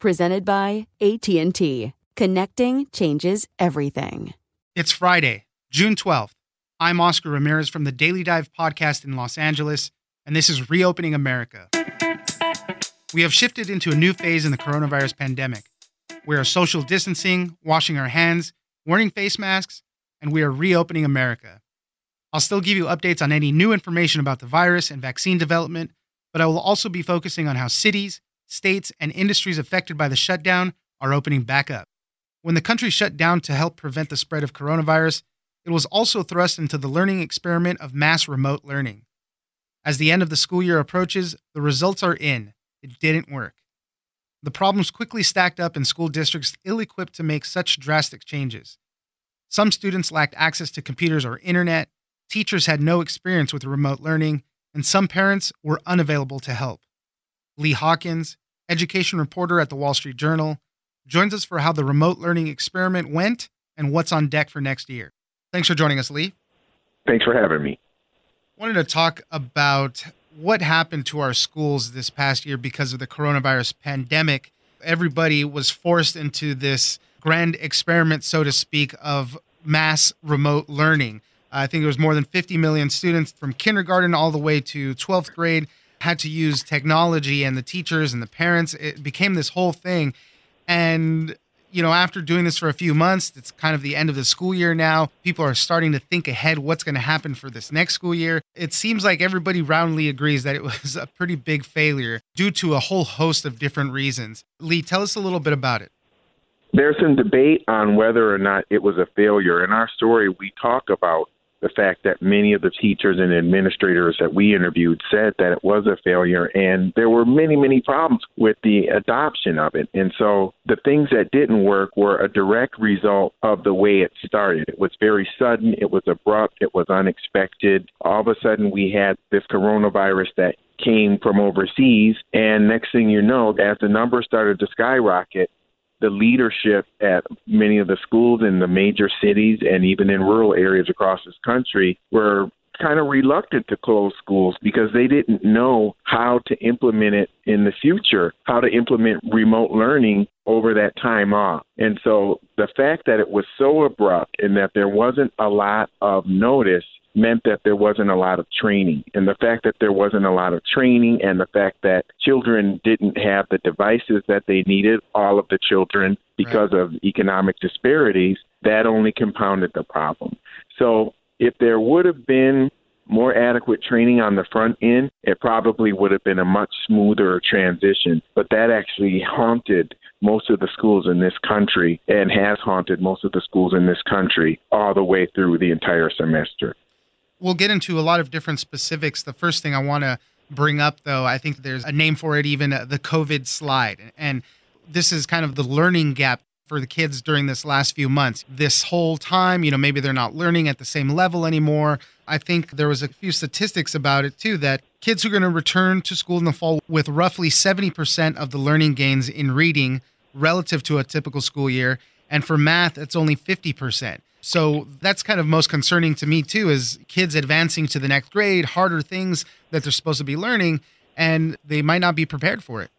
Presented by AT&T. Connecting changes everything. It's Friday, June 12th. I'm Oscar Ramirez from the Daily Dive podcast in Los Angeles, and this is Reopening America. We have shifted into a new phase in the coronavirus pandemic. We are social distancing, washing our hands, wearing face masks, and we are reopening America. I'll still give you updates on any new information about the virus and vaccine development, but I will also be focusing on how cities, states, and industries affected by the shutdown are opening back up. When the country shut down to help prevent the spread of coronavirus, it was also thrust into the learning experiment of mass remote learning. As the end of the school year approaches, the results are in. It didn't work. The problems quickly stacked up in school districts ill equipped to make such drastic changes. Some students lacked access to computers or internet, teachers had no experience with remote learning, and some parents were unavailable to help. Lee Hawkins, education reporter at the Wall Street Journal, joins us for how the remote learning experiment went and what's on deck for next year. Thanks for joining us, Lee. Thanks for having me. Wanted to talk about what happened to our schools this past year because of the coronavirus pandemic. Everybody was forced into this grand experiment, so to speak, of mass remote learning. I think there was more than 50 million students from kindergarten all the way to 12th grade had to use technology and the teachers and the parents. It became this whole thing. And, you know, after doing this for a few months, it's kind of the end of the school year now. People are starting to think ahead what's going to happen for this next school year. It seems like everybody roundly agrees that it was a pretty big failure due to a whole host of different reasons. Lee, tell us a little bit about it. There's some debate on whether or not it was a failure. In our story, we talk about the fact that many of the teachers and administrators that we interviewed said that it was a failure and there were many many problems with the adoption of it. And so the things that didn't work were a direct result of the way it started. It was very sudden. It was abrupt. It was unexpected. All of a sudden we had this coronavirus that came from overseas and next thing you know as the numbers started to skyrocket the leadership at many of the schools in the major cities and even in rural areas across this country were kind of reluctant to close schools because they didn't know how to implement it in the future, how to implement remote learning over that time off. And so the fact that it was so abrupt and that there wasn't a lot of notice meant that there wasn't a lot of training. And the fact that there wasn't a lot of training and the fact that children didn't have the devices that they needed, all of the children, because right. of economic disparities, that only compounded the problem. So if there would have been more adequate training on the front end, it probably would have been a much smoother transition. But that actually haunted most of the schools in this country and has haunted most of the schools in this country all the way through the entire semester we'll get into a lot of different specifics. The first thing I want to bring up, though, I think there's a name for it, even uh, the COVID slide. And this is kind of the learning gap for the kids during this last few months. This whole time, you know, maybe they're not learning at the same level anymore. I think there was a few statistics about it too that kids who are going to return to school in the fall with roughly 70% of the learning gains in reading relative to a typical school year. And for math, it's only 50%. So that's kind of most concerning to me too is kids advancing to the next grade, harder things that they're supposed to be learning and they might not be prepared for it.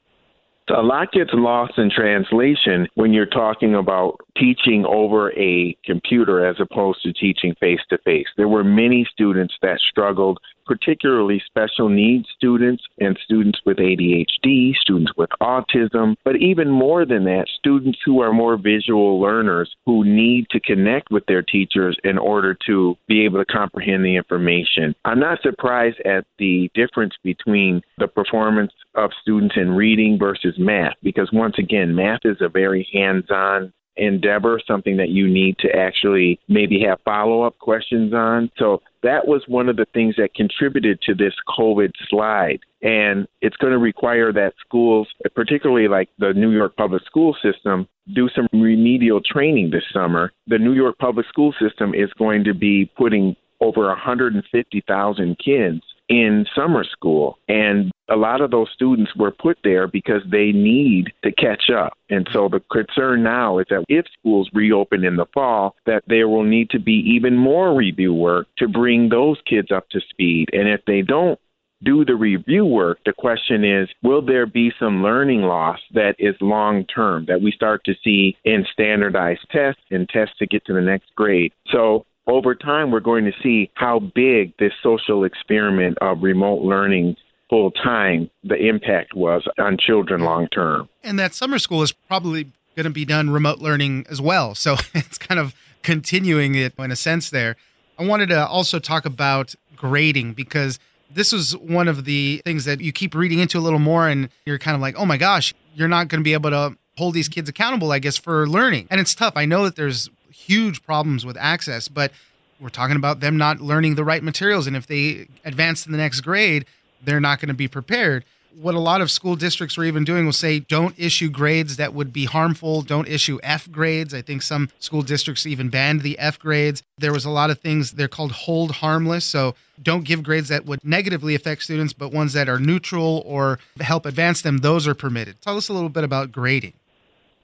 A lot gets lost in translation when you're talking about teaching over a computer as opposed to teaching face to face. There were many students that struggled, particularly special needs students and students with ADHD, students with autism, but even more than that, students who are more visual learners who need to connect with their teachers in order to be able to comprehend the information. I'm not surprised at the difference between the performance of students in reading versus math because once again math is a very hands-on endeavor something that you need to actually maybe have follow-up questions on. So that was one of the things that contributed to this covid slide. And it's going to require that schools particularly like the New York public school system do some remedial training this summer. The New York public school system is going to be putting over 150,000 kids in summer school. And a lot of those students were put there because they need to catch up. And so the concern now is that if schools reopen in the fall, that there will need to be even more review work to bring those kids up to speed. And if they don't do the review work, the question is will there be some learning loss that is long term that we start to see in standardized tests and tests to get to the next grade? So over time, we're going to see how big this social experiment of remote learning full time, the impact was on children long term. And that summer school is probably going to be done remote learning as well. So it's kind of continuing it in a sense there. I wanted to also talk about grading because this was one of the things that you keep reading into a little more and you're kind of like, oh my gosh, you're not going to be able to hold these kids accountable, I guess, for learning. And it's tough. I know that there's huge problems with access, but we're talking about them not learning the right materials. And if they advance to the next grade, they're not going to be prepared. What a lot of school districts were even doing was say, don't issue grades that would be harmful. Don't issue F grades. I think some school districts even banned the F grades. There was a lot of things, they're called hold harmless. So don't give grades that would negatively affect students, but ones that are neutral or help advance them, those are permitted. Tell us a little bit about grading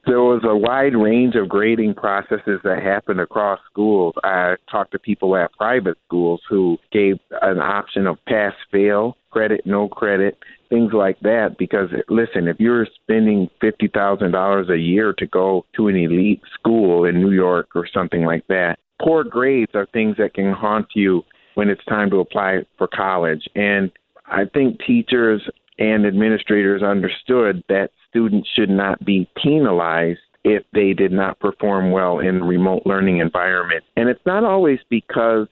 there was a wide range of grading processes that happened across schools. I talked to people at private schools who gave an option of pass fail, credit, no credit, things like that. Because listen, if you're spending fifty thousand dollars a year to go to an elite school in New York or something like that, poor grades are things that can haunt you when it's time to apply for college. And I think teachers and administrators understood that students should not be penalized if they did not perform well in the remote learning environment. And it's not always because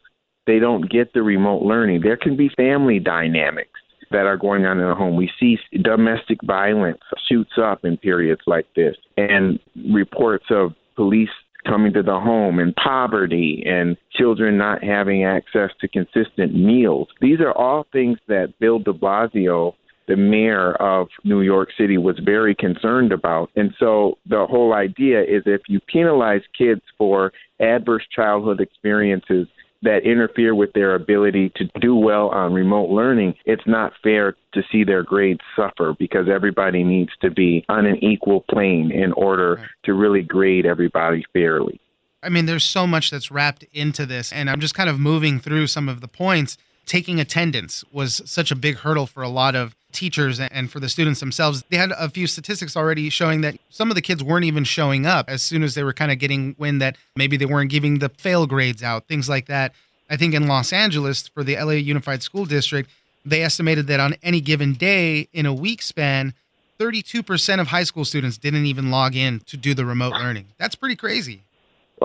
they don't get the remote learning. There can be family dynamics that are going on in the home. We see domestic violence shoots up in periods like this, and reports of police coming to the home and poverty and children not having access to consistent meals. These are all things that Bill de Blasio the mayor of New York City was very concerned about. And so the whole idea is if you penalize kids for adverse childhood experiences that interfere with their ability to do well on remote learning, it's not fair to see their grades suffer because everybody needs to be on an equal plane in order to really grade everybody fairly. I mean, there's so much that's wrapped into this, and I'm just kind of moving through some of the points. Taking attendance was such a big hurdle for a lot of teachers and for the students themselves. They had a few statistics already showing that some of the kids weren't even showing up as soon as they were kind of getting wind that maybe they weren't giving the fail grades out, things like that. I think in Los Angeles for the LA Unified School District, they estimated that on any given day in a week span, 32% of high school students didn't even log in to do the remote learning. That's pretty crazy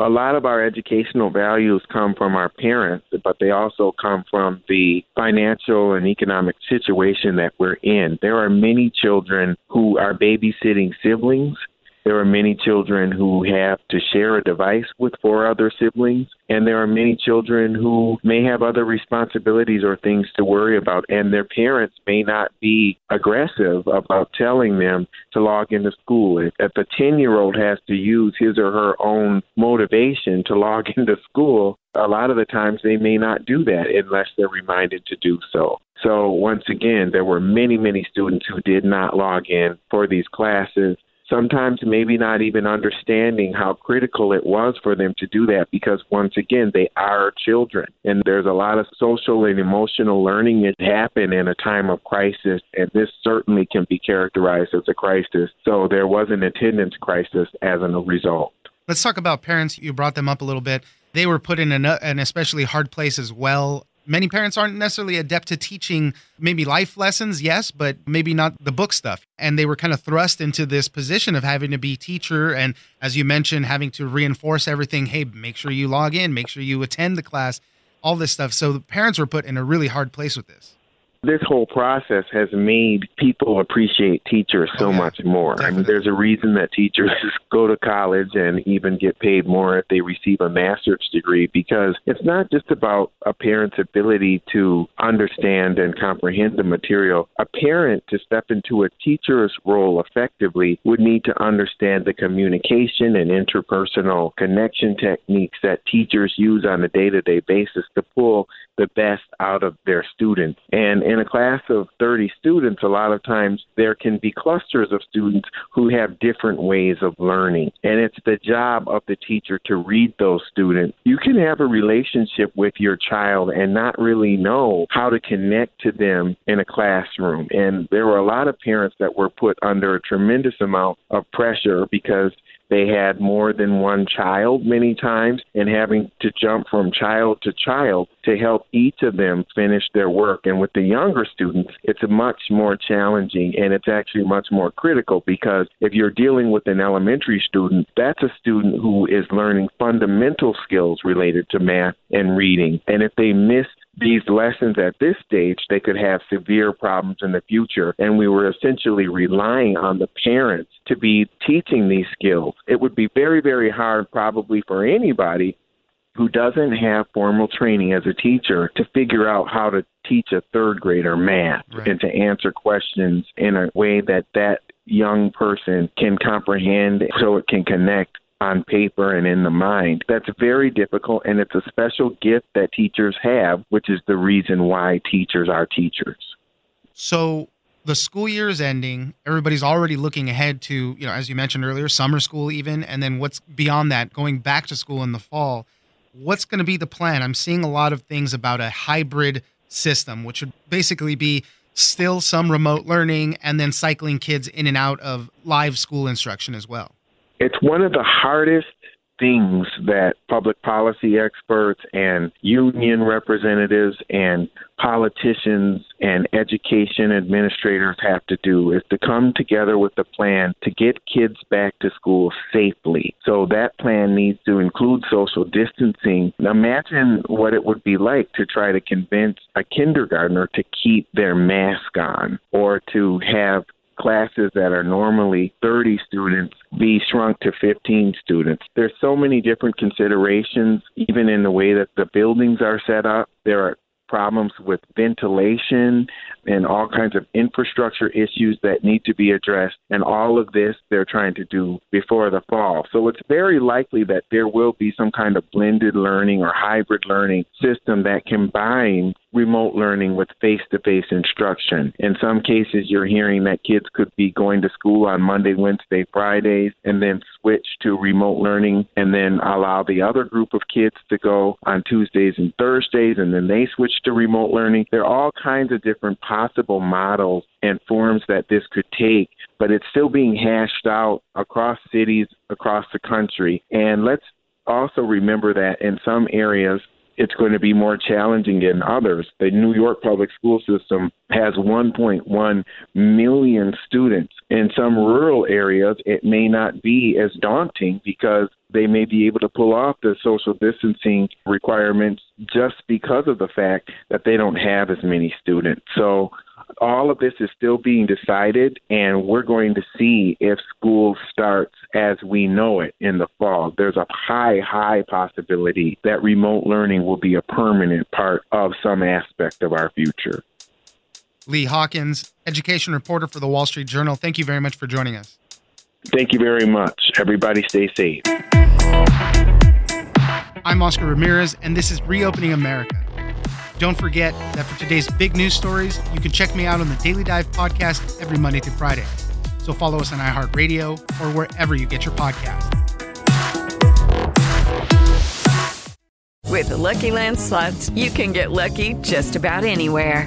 a lot of our educational values come from our parents, but they also come from the financial and economic situation that we're in. There are many children who are babysitting siblings There are many children who have to share a device with four other siblings, and there are many children who may have other responsibilities or things to worry about, and their parents may not be aggressive about telling them to log into school. If, a 10 year old has to use his or her own motivation to log into school, a lot of the times they may not do that unless they're reminded to do so. So, once again, there were many, many students who did not log in for these classes. Sometimes maybe not even understanding how critical it was for them to do that because, once again, they are children. And there's a lot of social and emotional learning that happen in a time of crisis. And this certainly can be characterized as a crisis. So, there was an attendance crisis as a result. Let's talk about parents. You brought them up a little bit. They were put in an, an especially hard place as well many parents aren't necessarily adept to teaching maybe life lessons, yes, but maybe not the book stuff. And they were kind of thrust into this position of having to be teacher and as you mentioned having to reinforce everything, hey, make sure you log in, make sure you attend the class, all this stuff. So the parents were put in a really hard place with this this whole process has made people appreciate teachers so much more. Definitely. I mean, there's a reason that teachers go to college and even get paid more if they receive a master's degree because it's not just about a parent's ability to understand and comprehend the material. A parent to step into a teacher's role effectively would need to understand the communication and interpersonal connection techniques that teachers use on a day to day basis to pull the best out of their students. And in a class of 30 students, a lot of times there can be clusters of students who have different ways of learning. And it's the job of the teacher to read those students. You can have a relationship with your child and not really know how to connect to them in a classroom. And there were a lot of parents that were put under a tremendous amount of pressure because they had more than one child many times and having to jump from child to child to help each of them finish their work. And with the younger students, it's much more challenging and it's actually much more critical because if you're dealing with an elementary student, that's a student who is learning fundamental skills related to math and reading. And if they miss these lessons at this stage, they could have severe problems in the future. And we were essentially relying on the parents to be teaching these skills. It would be very, very hard, probably, for anybody who doesn't have formal training as a teacher to figure out how to teach a third grader math right. and to answer questions in a way that that young person can comprehend so it can connect on paper and in the mind. That's very difficult, and it's a special gift that teachers have, which is the reason why teachers are teachers. So, the school year is ending. Everybody's already looking ahead to, you know, as you mentioned earlier, summer school, even, and then what's beyond that, going back to school in the fall. What's going to be the plan? I'm seeing a lot of things about a hybrid system, which would basically be still some remote learning and then cycling kids in and out of live school instruction as well. It's one of the hardest things that public policy experts and union representatives and politicians and education administrators have to do is to come together with a plan to get kids back to school safely. So that plan needs to include social distancing. Imagine what it would be like to try to convince a kindergartner to keep their mask on or to have classes that are normally 30 students be shrunk to 15 students. There's so many different considerations, even in the way that the buildings are set up. There are problems with ventilation and all kinds of infrastructure issues that need to be addressed. And all of this they're trying to do before the fall. So it's very likely that there will be some kind of blended learning or hybrid learning system that combines remote learning with face to face instruction. In some cases, you're hearing that kids could be going to school on Monday, Wednesday, Fridays, and then switch to remote learning and then allow the other group of kids to go on Tuesdays and Thursdays, and then they switch to remote learning. There are all kinds of different possible models and forms that this could take, but it's still being hashed out across cities across the country. And let's also remember that in some areas, it's going to be more challenging in others. The New York public school system has 1.1 million students. In some rural areas, it may not be as daunting because they may be able to pull off the social distancing requirements just because of the fact that they don't have as many students. So all of this is still being decided, and we're going to see if school starts as we know it in the fall. There's a high, high possibility that remote learning will be a permanent part of some aspect of our future. Lee Hawkins, education reporter for the Wall Street Journal. Thank you very much for joining us. Thank you very much. Everybody stay safe. I'm Oscar Ramirez, and this is Reopening America. Don't forget that for today's big news stories, you can check me out on the Daily Dive podcast every Monday through Friday. So follow us on iHeartRadio or wherever you get your podcast. With the Lucky Land slots, you can get lucky just about anywhere.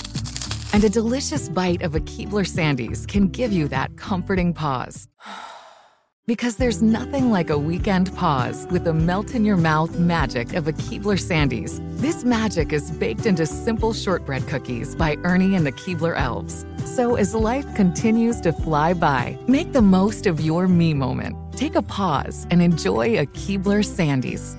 And a delicious bite of a Keebler Sandies can give you that comforting pause. Because there's nothing like a weekend pause with the melt in your mouth magic of a Keebler Sandies. This magic is baked into simple shortbread cookies by Ernie and the Keebler Elves. So as life continues to fly by, make the most of your me moment. Take a pause and enjoy a Keebler Sandies.